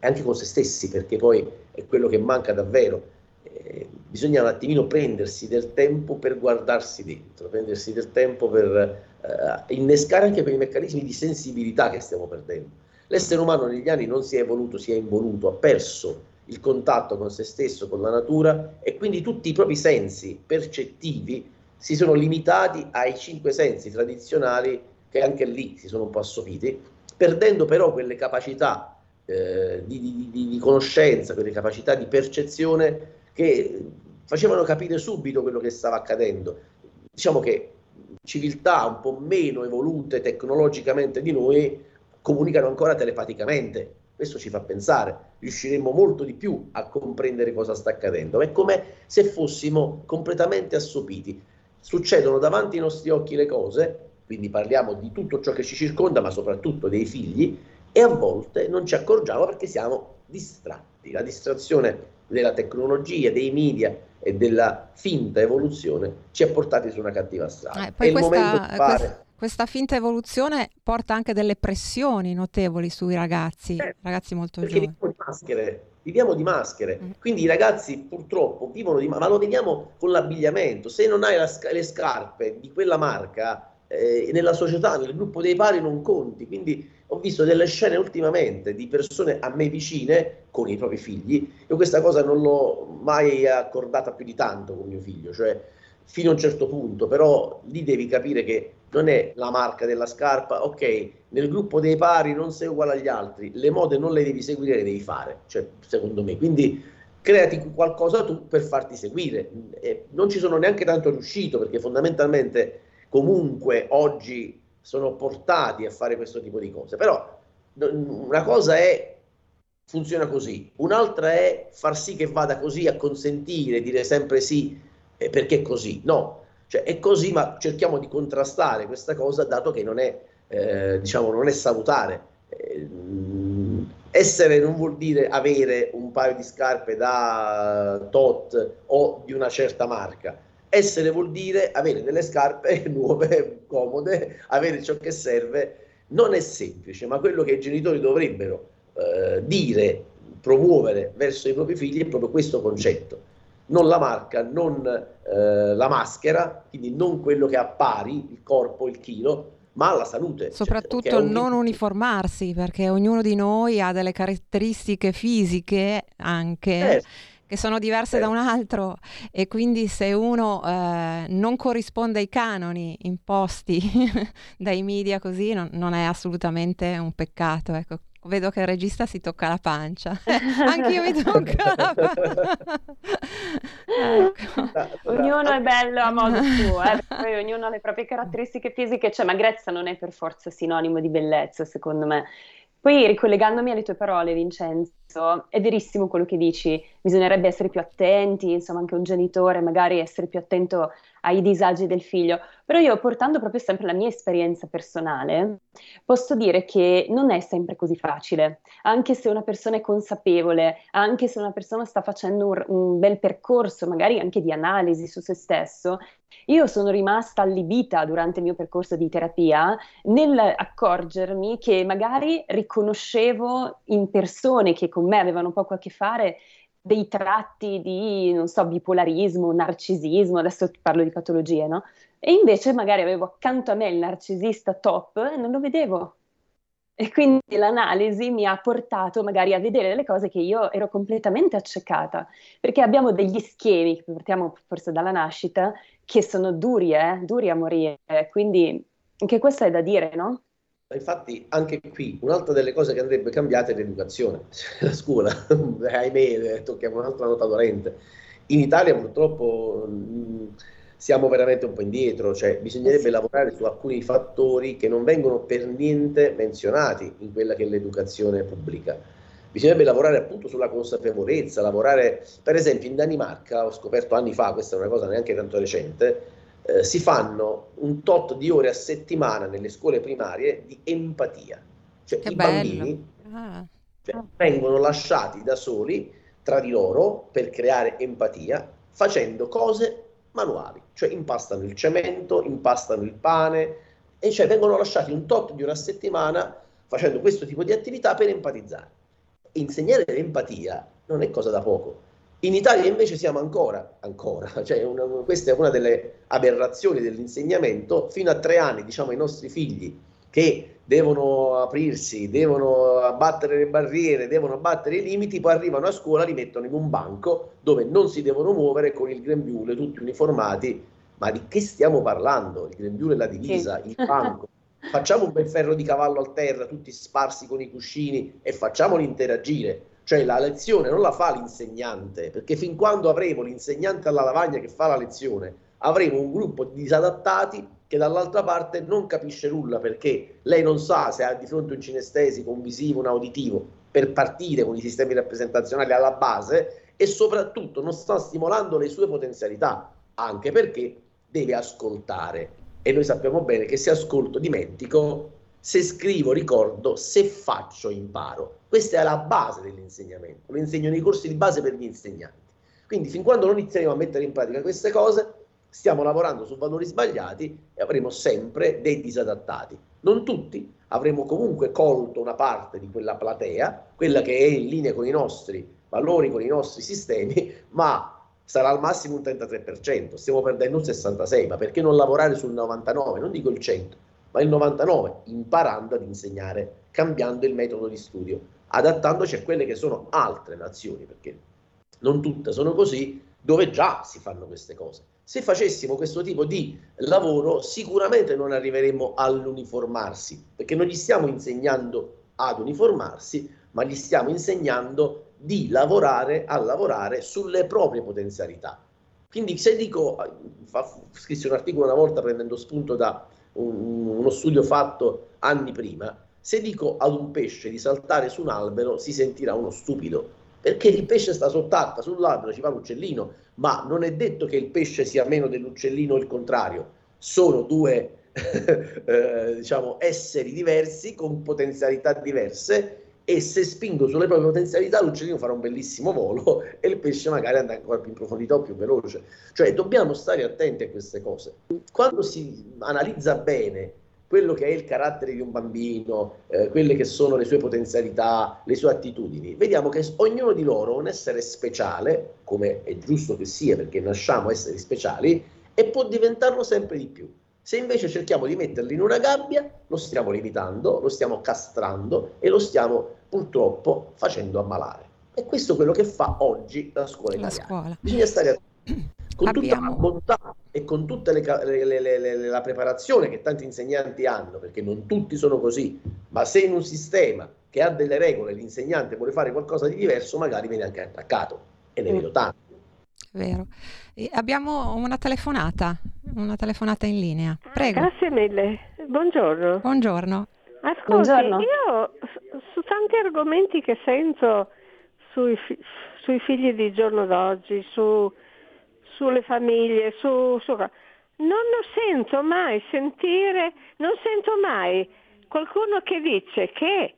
S5: anche con se stessi, perché poi è quello che manca davvero. Eh, bisogna un attimino prendersi del tempo per guardarsi dentro, prendersi del tempo per eh, innescare anche quei meccanismi di sensibilità che stiamo perdendo. L'essere umano negli anni non si è evoluto, si è involuto, ha perso il contatto con se stesso, con la natura e quindi tutti i propri sensi percettivi si sono limitati ai cinque sensi tradizionali che anche lì si sono un po' assopiti, perdendo però quelle capacità eh, di, di, di, di conoscenza, quelle capacità di percezione che facevano capire subito quello che stava accadendo. Diciamo che civiltà un po' meno evolute tecnologicamente di noi comunicano ancora telepaticamente questo ci fa pensare, riusciremo molto di più a comprendere cosa sta accadendo. È come se fossimo completamente assopiti. Succedono davanti ai nostri occhi le cose, quindi parliamo di tutto ciò che ci circonda, ma soprattutto dei figli, e a volte non ci accorgiamo perché siamo distratti. La distrazione della tecnologia, dei media e della finta evoluzione ci ha portati su una cattiva strada.
S2: Eh, poi È questa, il momento di fare... Questa finta evoluzione porta anche delle pressioni notevoli sui ragazzi, eh, ragazzi molto giovani.
S5: Viviamo di maschere, viviamo di maschere. Mm. quindi i ragazzi purtroppo vivono di maschere, ma lo vediamo con l'abbigliamento. Se non hai la, le scarpe di quella marca, eh, nella società, nel gruppo dei pari non conti. Quindi ho visto delle scene ultimamente di persone a me vicine con i propri figli. Io questa cosa non l'ho mai accordata più di tanto con mio figlio, cioè fino a un certo punto, però lì devi capire che non è la marca della scarpa, ok, nel gruppo dei pari non sei uguale agli altri, le mode non le devi seguire, le devi fare, cioè, secondo me. Quindi creati qualcosa tu per farti seguire. E non ci sono neanche tanto riuscito, perché fondamentalmente comunque oggi sono portati a fare questo tipo di cose. Però una cosa è funziona così, un'altra è far sì che vada così, a consentire, dire sempre sì, perché così. No, cioè, è così, ma cerchiamo di contrastare questa cosa, dato che non è, eh, diciamo, non è salutare. Eh, essere non vuol dire avere un paio di scarpe da tot o di una certa marca. Essere vuol dire avere delle scarpe nuove, comode, avere ciò che serve. Non è semplice, ma quello che i genitori dovrebbero eh, dire, promuovere verso i propri figli è proprio questo concetto non la marca, non eh, la maschera, quindi non quello che appari, il corpo, il chilo, ma la salute.
S2: Cioè, Soprattutto cioè, non un... uniformarsi, perché ognuno di noi ha delle caratteristiche fisiche anche. Eh, che sono diverse eh. da un altro e quindi se uno eh, non corrisponde ai canoni imposti dai media così non, non, è assolutamente un peccato. Ecco, Vedo che il regista si tocca la pancia. Anch'io mi tocco la pancia.
S3: ecco. Ognuno è bello a modo suo, eh? poi ognuno ha le proprie caratteristiche fisiche, cioè magrezza non è per forza sinonimo di bellezza, secondo me. Poi ricollegandomi alle tue parole, Vincenzo, è verissimo quello che dici, bisognerebbe essere più attenti, insomma anche un genitore magari essere più attento ai disagi del figlio, però io portando proprio sempre la mia esperienza personale, posso dire che non è sempre così facile, anche se una persona è consapevole, anche se una persona sta facendo un, un bel percorso, magari anche di analisi su se stesso, io sono rimasta allibita durante il mio percorso di terapia nell'accorgermi che magari riconoscevo in persone che con me avevano poco a che fare dei tratti di, non so, bipolarismo, narcisismo, adesso parlo di patologie, no? E invece magari avevo accanto a me il narcisista top e non lo vedevo. E quindi l'analisi mi ha portato magari a vedere delle cose che io ero completamente accecata, perché abbiamo degli schemi che portiamo forse dalla nascita che sono duri, eh? duri a morire, quindi anche questo è da dire, no?
S5: Infatti, anche qui un'altra delle cose che andrebbe cambiata è l'educazione. La scuola, ahimè, tocchiamo un'altra nota dolente. In Italia purtroppo mh, siamo veramente un po' indietro, cioè bisognerebbe lavorare su alcuni fattori che non vengono per niente menzionati in quella che è l'educazione pubblica. Bisognerebbe lavorare appunto sulla consapevolezza, lavorare, per esempio in Danimarca, ho scoperto anni fa, questa è una cosa neanche tanto recente, eh, si fanno un tot di ore a settimana nelle scuole primarie di empatia. Cioè,
S2: Che
S5: i
S2: bello.
S5: bambini
S2: Ah.
S5: cioè, vengono lasciati da soli tra di loro per creare empatia facendo cose manuali, cioè impastano il cemento, impastano il pane e cioè vengono lasciati un tot di una settimana facendo questo tipo di attività per empatizzare. Insegnare l'empatia non è cosa da poco. In Italia invece siamo ancora, ancora, cioè una- questa è una delle aberrazioni dell'insegnamento, fino a tre anni diciamo ai nostri figli che devono aprirsi, devono abbattere le barriere, devono abbattere i limiti, poi arrivano a scuola, li mettono in un banco dove non si devono muovere con il grembiule, tutti uniformati. Ma di che stiamo parlando? Il grembiule e la divisa, il banco. Facciamo un bel ferro di cavallo a terra, tutti sparsi con i cuscini e facciamoli interagire. Cioè la lezione non la fa l'insegnante, perché fin quando avremo l'insegnante alla lavagna che fa la lezione, avremo un gruppo di disadattati che dall'altra parte non capisce nulla perché lei non sa se ha di fronte un cinestesico, un visivo, un auditivo per partire con i sistemi rappresentazionali alla base e soprattutto non sta stimolando le sue potenzialità, anche perché deve ascoltare e noi sappiamo bene che se ascolto dimentico, se scrivo ricordo, se faccio imparo. Questa è la base dell'insegnamento, lo insegno nei corsi di base per gli insegnanti. Quindi fin quando non inizieremo a mettere in pratica queste cose, stiamo lavorando su valori sbagliati e avremo sempre dei disadattati. Non tutti, avremo comunque colto una parte di quella platea, quella che è in linea con i nostri valori, con i nostri sistemi, ma sarà al massimo un 33%, stiamo perdendo un 66%, ma perché non lavorare sul 99%, non dico il 100%, ma il 99%, imparando ad insegnare, cambiando il metodo di studio, adattandoci a quelle che sono altre nazioni, perché non tutte sono così, dove già si fanno queste cose. Se facessimo questo tipo di lavoro, sicuramente non arriveremmo all'uniformarsi, perché non gli stiamo insegnando ad uniformarsi, ma gli stiamo insegnando di lavorare a lavorare sulle proprie potenzialità. Quindi se dico, scrissi un articolo una volta prendendo spunto da un- uno studio fatto anni prima, se dico ad un pesce di saltare su un albero si sentirà uno stupido, perché il pesce sta sott'acqua, sull'albero ci fa l'uccellino, ma non è detto che il pesce sia meno dell'uccellino o il contrario, sono due eh, diciamo, esseri diversi con potenzialità diverse e se spingo sulle proprie potenzialità l'uccellino farà un bellissimo volo e il pesce magari andrà ancora più in profondità o più veloce. Cioè dobbiamo stare attenti a queste cose. Quando si analizza bene quello che è il carattere di un bambino, eh, quelle che sono le sue potenzialità, le sue attitudini, vediamo che ognuno di loro è un essere speciale, come è giusto che sia perché nasciamo esseri speciali, e può diventarlo sempre di più. Se invece cerchiamo di metterli in una gabbia, lo stiamo limitando, lo stiamo castrando e lo stiamo purtroppo facendo ammalare. E questo è quello che fa oggi la scuola
S2: La
S5: italiana.
S2: scuola.
S5: Bisogna stare attenti. Con tutta
S2: Abbiamo-
S5: la bontà e con tutta le le- le- le- le- la preparazione che tanti insegnanti hanno, perché non tutti sono così, ma se in un sistema che ha delle regole l'insegnante vuole fare qualcosa di diverso, magari viene anche attaccato. E ne
S2: Mm.
S5: vedo tanti.
S2: Vero. E abbiamo una telefonata, una telefonata in linea. Prego.
S13: Grazie mille, buongiorno.
S2: Buongiorno.
S13: Ascolti,
S3: Buongiorno.
S13: io su, su tanti argomenti che sento sui, fi- sui figli di giorno d'oggi, su, sulle famiglie, su, su- non lo sento mai sentire, non sento mai qualcuno che dice che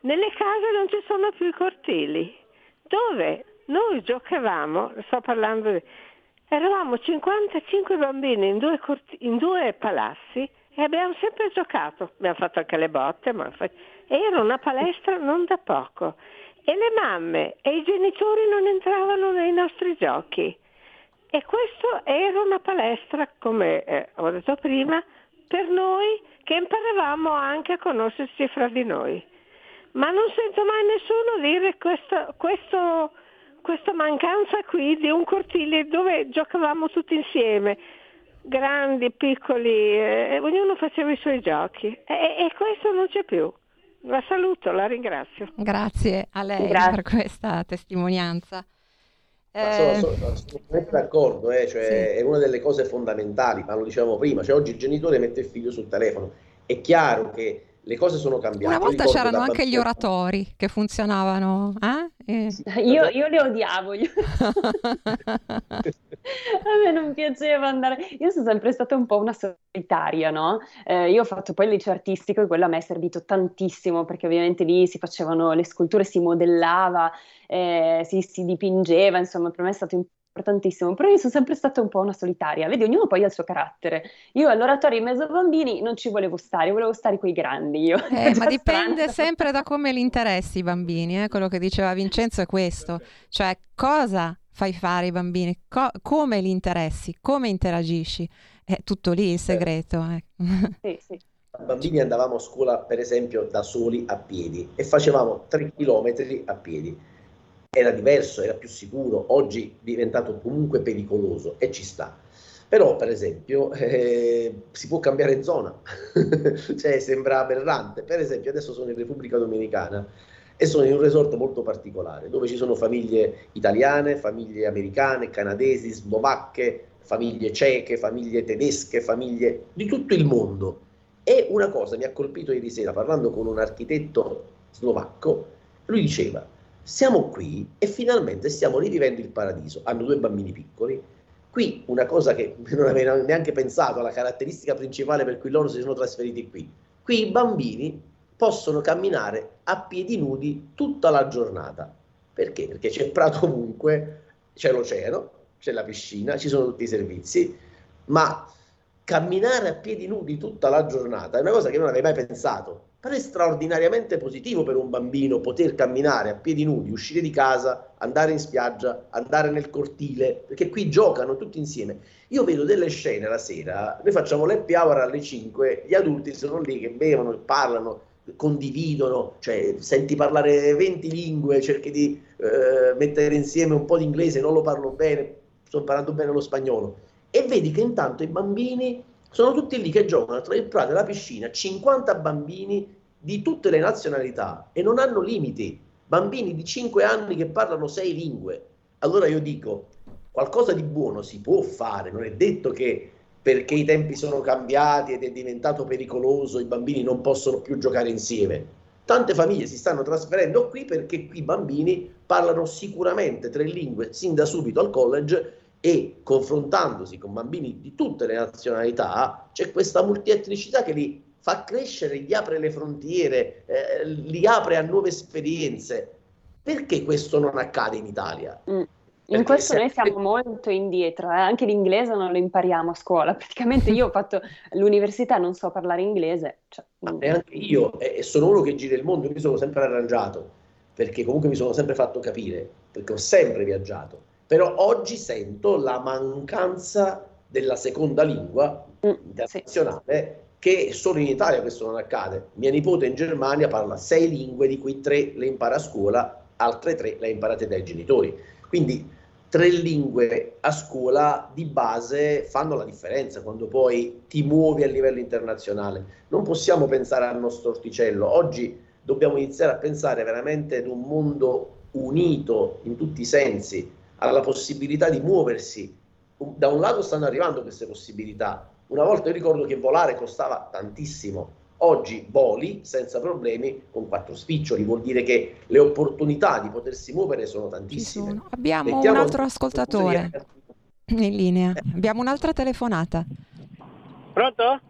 S13: nelle case non ci sono più i cortili, dove noi giocavamo, sto parlando di... Eravamo 55 bambini in due, corti- in due palazzi e abbiamo sempre giocato. Abbiamo fatto anche le botte, ma era una palestra non da poco. E le mamme e i genitori non entravano nei nostri giochi. E questo era una palestra, come eh, ho detto prima, per noi che imparavamo anche a conoscerci fra di noi. Ma non sento mai nessuno dire questo, questo, questa mancanza qui di un cortile dove giocavamo tutti insieme, grandi, piccoli, eh, ognuno faceva i suoi giochi e, e questo non c'è più. La saluto, la ringrazio.
S2: Grazie a lei
S13: Grazie.
S2: per questa testimonianza. Eh,
S5: sono, sono assolutamente d'accordo, eh, cioè, è una delle cose fondamentali, ma lo dicevamo prima, cioè oggi il genitore mette il figlio sul telefono, è chiaro che le cose sono cambiate.
S2: Una volta c'erano anche gli oratori che funzionavano, eh? Eh.
S3: Io, io le odiavo. Io... A me non piaceva andare. Io sono sempre stata un po' una solitaria, no? Eh, io ho fatto poi il liceo artistico e quello a me è servito tantissimo perché ovviamente lì si facevano le sculture, si modellava, eh, si, si dipingeva, insomma, per me è stato importantissimo, però io sono sempre stata un po' una solitaria, vedi, ognuno poi ha il suo carattere. Io all'oratorio in mezzo ai bambini non ci volevo stare, volevo stare con i grandi io.
S2: Eh, ma dipende strano. sempre da come li interessi i bambini, eh? quello che diceva Vincenzo è questo, cioè cosa fai fare ai bambini, Co- come li interessi, come interagisci, è tutto lì il segreto. Eh.
S3: Sì, sì.
S5: Bambini andavamo a scuola, per esempio, da soli a piedi e facevamo 3 km a piedi era diverso, era più sicuro, oggi è diventato comunque pericoloso e ci sta. Però, per esempio, eh, si può cambiare zona, cioè sembra aberrante. Per esempio, adesso sono in Repubblica Dominicana e sono in un resort molto particolare, dove ci sono famiglie italiane, famiglie americane, canadesi, slovacche, famiglie ceche, famiglie tedesche, famiglie di tutto il mondo. E una cosa mi ha colpito ieri sera parlando con un architetto slovacco, lui diceva siamo qui e finalmente stiamo rivivendo il paradiso. Hanno due bambini piccoli. Qui una cosa che non avevano neanche pensato, la caratteristica principale per cui loro si sono trasferiti qui. Qui i bambini possono camminare a piedi nudi tutta la giornata. Perché? Perché c'è prato ovunque, c'è l'oceano, c'è la piscina, ci sono tutti i servizi, ma camminare a piedi nudi tutta la giornata è una cosa che non avevi mai pensato però è straordinariamente positivo per un bambino poter camminare a piedi nudi, uscire di casa, andare in spiaggia, andare nel cortile, perché qui giocano tutti insieme. Io vedo delle scene la sera, noi facciamo l'happy hour alle 5, gli adulti sono lì che bevono, parlano, condividono, cioè senti parlare 20 lingue, cerchi di eh, mettere insieme un po' di inglese, non lo parlo bene, sto parlando bene lo spagnolo, e vedi che intanto i bambini sono tutti lì che giocano tra il prato e la piscina, 50 bambini di tutte le nazionalità e non hanno limiti, bambini di 5 anni che parlano 6 lingue. Allora io dico, qualcosa di buono si può fare, non è detto che perché i tempi sono cambiati ed è diventato pericoloso i bambini non possono più giocare insieme. Tante famiglie si stanno trasferendo qui perché qui i bambini parlano sicuramente tre lingue sin da subito al college e confrontandosi con bambini di tutte le nazionalità c'è questa multietnicità che li fa crescere, gli apre le frontiere, eh, li apre a nuove esperienze. Perché questo non accade in Italia?
S3: Mm. In questo noi siamo molto indietro, eh? anche l'inglese non lo impariamo a scuola, praticamente io ho fatto l'università, non so parlare inglese. Cioè,
S5: e anche io, e sono uno che gira il mondo, mi sono sempre arrangiato, perché comunque mi sono sempre fatto capire, perché ho sempre viaggiato però oggi sento la mancanza della seconda lingua mm, internazionale sì. che solo in Italia questo non accade. Mia nipote in Germania parla sei lingue, di cui tre le impara a scuola, altre tre le ha imparate dai genitori. Quindi tre lingue a scuola di base fanno la differenza quando poi ti muovi a livello internazionale. Non possiamo pensare al nostro orticello. Oggi dobbiamo iniziare a pensare veramente ad un mondo unito in tutti i sensi, alla possibilità di muoversi. Da un lato stanno arrivando queste possibilità. Una volta io ricordo che volare costava tantissimo. Oggi voli senza problemi con quattro spiccioli, vuol dire che le opportunità di potersi muovere sono tantissime. Sono.
S2: Abbiamo Mettiamo un altro ascoltatore in linea. Abbiamo un'altra telefonata.
S15: Pronto?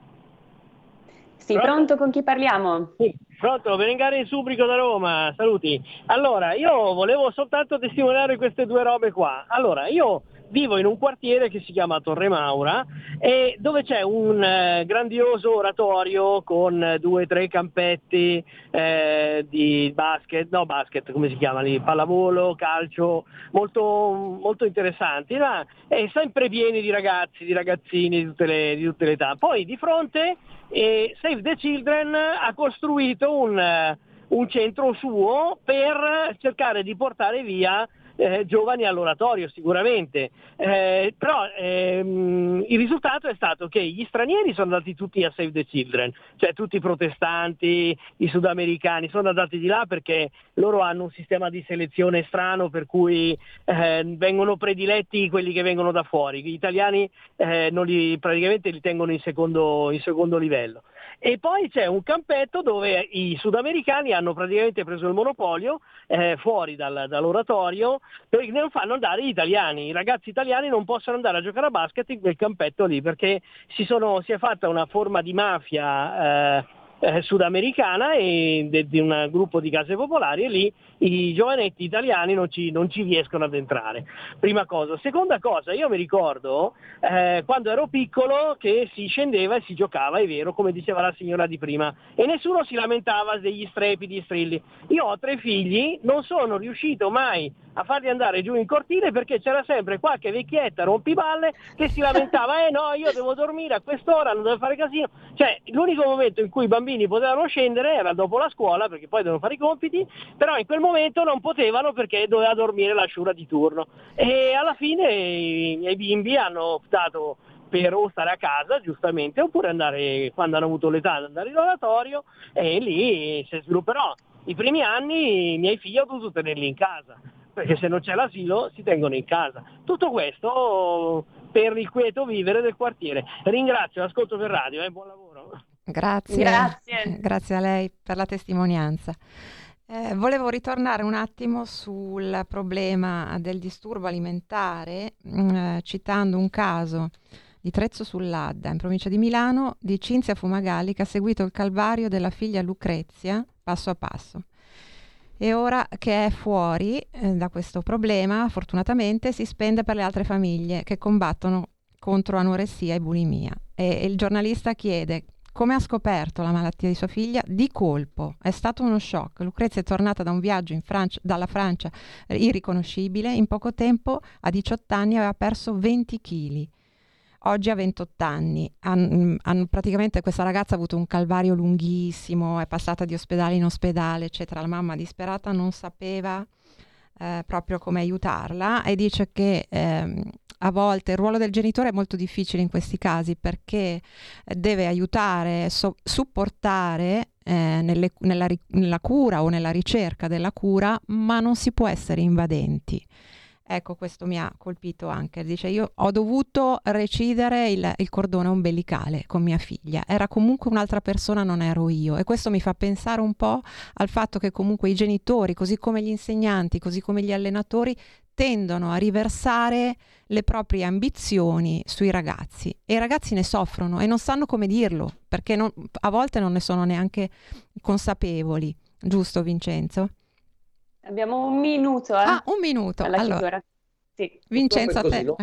S3: Sì, pronto, pronto con chi parliamo?
S15: Sì, Pronto, Berengare Subrico da Roma, saluti. Allora, io volevo soltanto testimoniare queste due robe qua. Allora, io vivo in un quartiere che si chiama Torre Maura e dove c'è un eh, grandioso oratorio con due o tre campetti eh, di basket, no basket, come si chiama lì, pallavolo, calcio, molto, molto interessanti, ma è sempre pieni di ragazzi, di ragazzini di tutte le, di tutte le età. Poi di fronte eh, Save the Children ha costruito un, un centro suo per cercare di portare via eh, giovani all'oratorio sicuramente, eh, però ehm, il risultato è stato che gli stranieri sono andati tutti a Save the Children, cioè tutti i protestanti, i sudamericani, sono andati di là perché loro hanno un sistema di selezione strano per cui eh, vengono prediletti quelli che vengono da fuori, gli italiani eh, li, praticamente li tengono in secondo, in secondo livello. E poi c'è un campetto dove i sudamericani hanno praticamente preso il monopolio eh, fuori dal, dall'oratorio perché non fanno andare gli italiani. I ragazzi italiani non possono andare a giocare a basket in quel campetto lì perché si, sono, si è fatta una forma di mafia. Eh, eh, sudamericana e di un gruppo di case popolari e lì i giovanetti italiani non ci, non ci riescono ad entrare. Prima cosa. Seconda cosa, io mi ricordo eh, quando ero piccolo che si scendeva e si giocava, è vero, come diceva la signora di prima, e nessuno si lamentava degli strepiti e strilli. Io ho tre figli, non sono riuscito mai a farli andare giù in cortile perché c'era sempre qualche vecchietta rompiballe che si lamentava, eh no, io devo dormire a quest'ora, non devo fare casino. Cioè, l'unico momento in cui i bambini potevano scendere era dopo la scuola, perché poi devono fare i compiti, però in quel momento non potevano perché doveva dormire la sciura di turno. E alla fine i miei bimbi hanno optato per o stare a casa giustamente oppure andare quando hanno avuto l'età di andare in oratorio e lì si svilupperò. I primi anni i miei figli ho dovuto tenerli in casa perché se non c'è l'asilo si tengono in casa. Tutto questo per il quieto vivere del quartiere. Ringrazio, ascolto per radio, eh, buon lavoro.
S2: Grazie. Grazie. Grazie a lei per la testimonianza. Eh, volevo ritornare un attimo sul problema del disturbo alimentare, mh, mm, eh, citando un caso di Trezzo sull'Adda, in provincia di Milano, di Cinzia Fumagalli, che ha seguito il calvario della figlia Lucrezia passo a passo. E ora che è fuori eh, da questo problema, fortunatamente si spende per le altre famiglie che combattono contro anoressia e bulimia. E, e il giornalista chiede come ha scoperto la malattia di sua figlia? Di colpo. È stato uno shock. Lucrezia è tornata da un viaggio Francia, dalla Francia irriconoscibile. In poco tempo, a 18 anni, aveva perso 20 kg oggi ha 28 anni. Han, hanno, praticamente questa ragazza ha avuto un calvario lunghissimo, è passata di ospedale in ospedale, eccetera. La mamma disperata non sapeva eh, proprio come aiutarla e dice che eh, a volte il ruolo del genitore è molto difficile in questi casi perché deve aiutare, so, supportare eh, nelle, nella, nella cura o nella ricerca della cura, ma non si può essere invadenti. Ecco, questo mi ha colpito anche. Dice, io ho dovuto recidere il, il, cordone ombelicale con mia figlia. Era comunque un'altra persona, non ero io. E questo mi fa pensare un po' al fatto che comunque i genitori, così come gli insegnanti, così come gli allenatori, tendono a riversare le proprie ambizioni sui ragazzi. E i ragazzi ne soffrono e non sanno come dirlo, perché non, a volte non ne sono neanche consapevoli. Giusto, Vincenzo?
S3: Abbiamo un minuto. Eh?
S2: Ah, un minuto. Allora.
S3: Sì.
S2: Vincenzo, a te.
S5: Non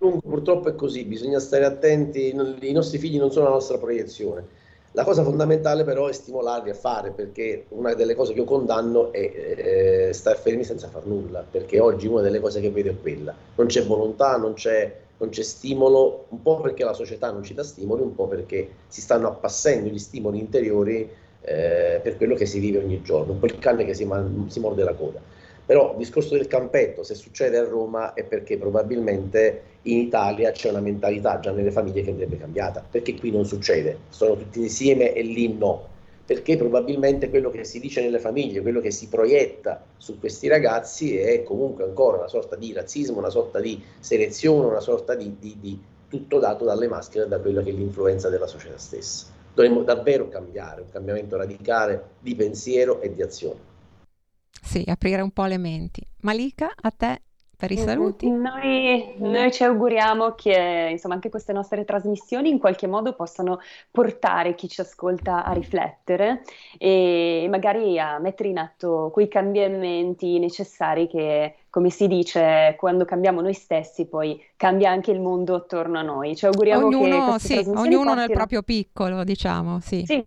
S5: lungo, purtroppo è così, bisogna stare attenti, i nostri figli non sono la nostra proiezione. La cosa fondamentale però è stimolarli a fare, perché una delle cose che io condanno è eh, stare fermi senza far nulla, perché oggi una delle cose che vedo è quella. Non c'è volontà, non c'è, non c'è stimolo, un po' perché la società non ci dà stimoli, un po' perché si stanno appassendo gli stimoli interiori eh, per quello che si vive ogni giorno, un po' il cane che si, man- si morde la coda. Però il discorso del campetto, se succede a Roma, è perché probabilmente in Italia c'è una mentalità già nelle famiglie che andrebbe cambiata, perché qui non succede, sono tutti insieme e lì no, perché probabilmente quello che si dice nelle famiglie, quello che si proietta su questi ragazzi è comunque ancora una sorta di razzismo, una sorta di selezione, una sorta di, di, di tutto dato dalle maschere da quella che è l'influenza della società stessa dovremmo davvero cambiare, un cambiamento radicale di pensiero e di azione.
S2: Sì, aprire un po' le menti. Malika, a te per i saluti.
S3: Noi, noi, ci auguriamo che insomma, anche queste nostre trasmissioni in qualche modo possano portare chi ci ascolta a riflettere e magari a mettere in atto quei cambiamenti necessari che, come si dice, quando cambiamo noi stessi, poi cambia anche il mondo attorno a noi. Ci auguriamo
S2: ognuno,
S3: che
S2: sì, ognuno
S3: portino...
S2: nel proprio piccolo, diciamo, sì.
S3: Sì,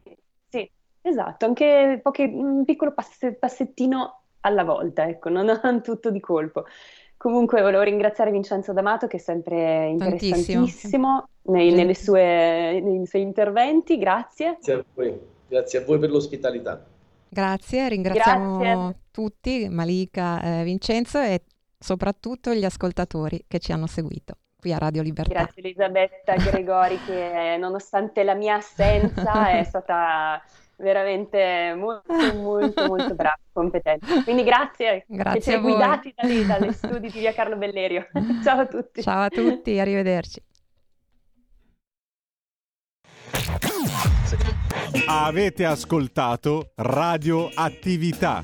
S3: sì, esatto, anche poche, un piccolo pass- passettino alla volta, ecco, non tutto di colpo. Comunque volevo ringraziare Vincenzo D'Amato che è sempre interessantissimo nei, nelle sue, nei suoi interventi, grazie.
S5: Grazie a voi, grazie a voi per l'ospitalità.
S2: Grazie, ringraziamo grazie. tutti, Malika, eh, Vincenzo e soprattutto gli ascoltatori che ci hanno seguito qui a Radio Libertà.
S3: Grazie Elisabetta Gregori che nonostante la mia assenza è stata veramente molto molto molto bravo, competente. Quindi grazie,
S2: grazie
S3: siete guidati dalle, dalle studi di via Carlo Bellerio. Ciao a tutti.
S2: Ciao a tutti, arrivederci.
S1: Avete ascoltato Radio Attività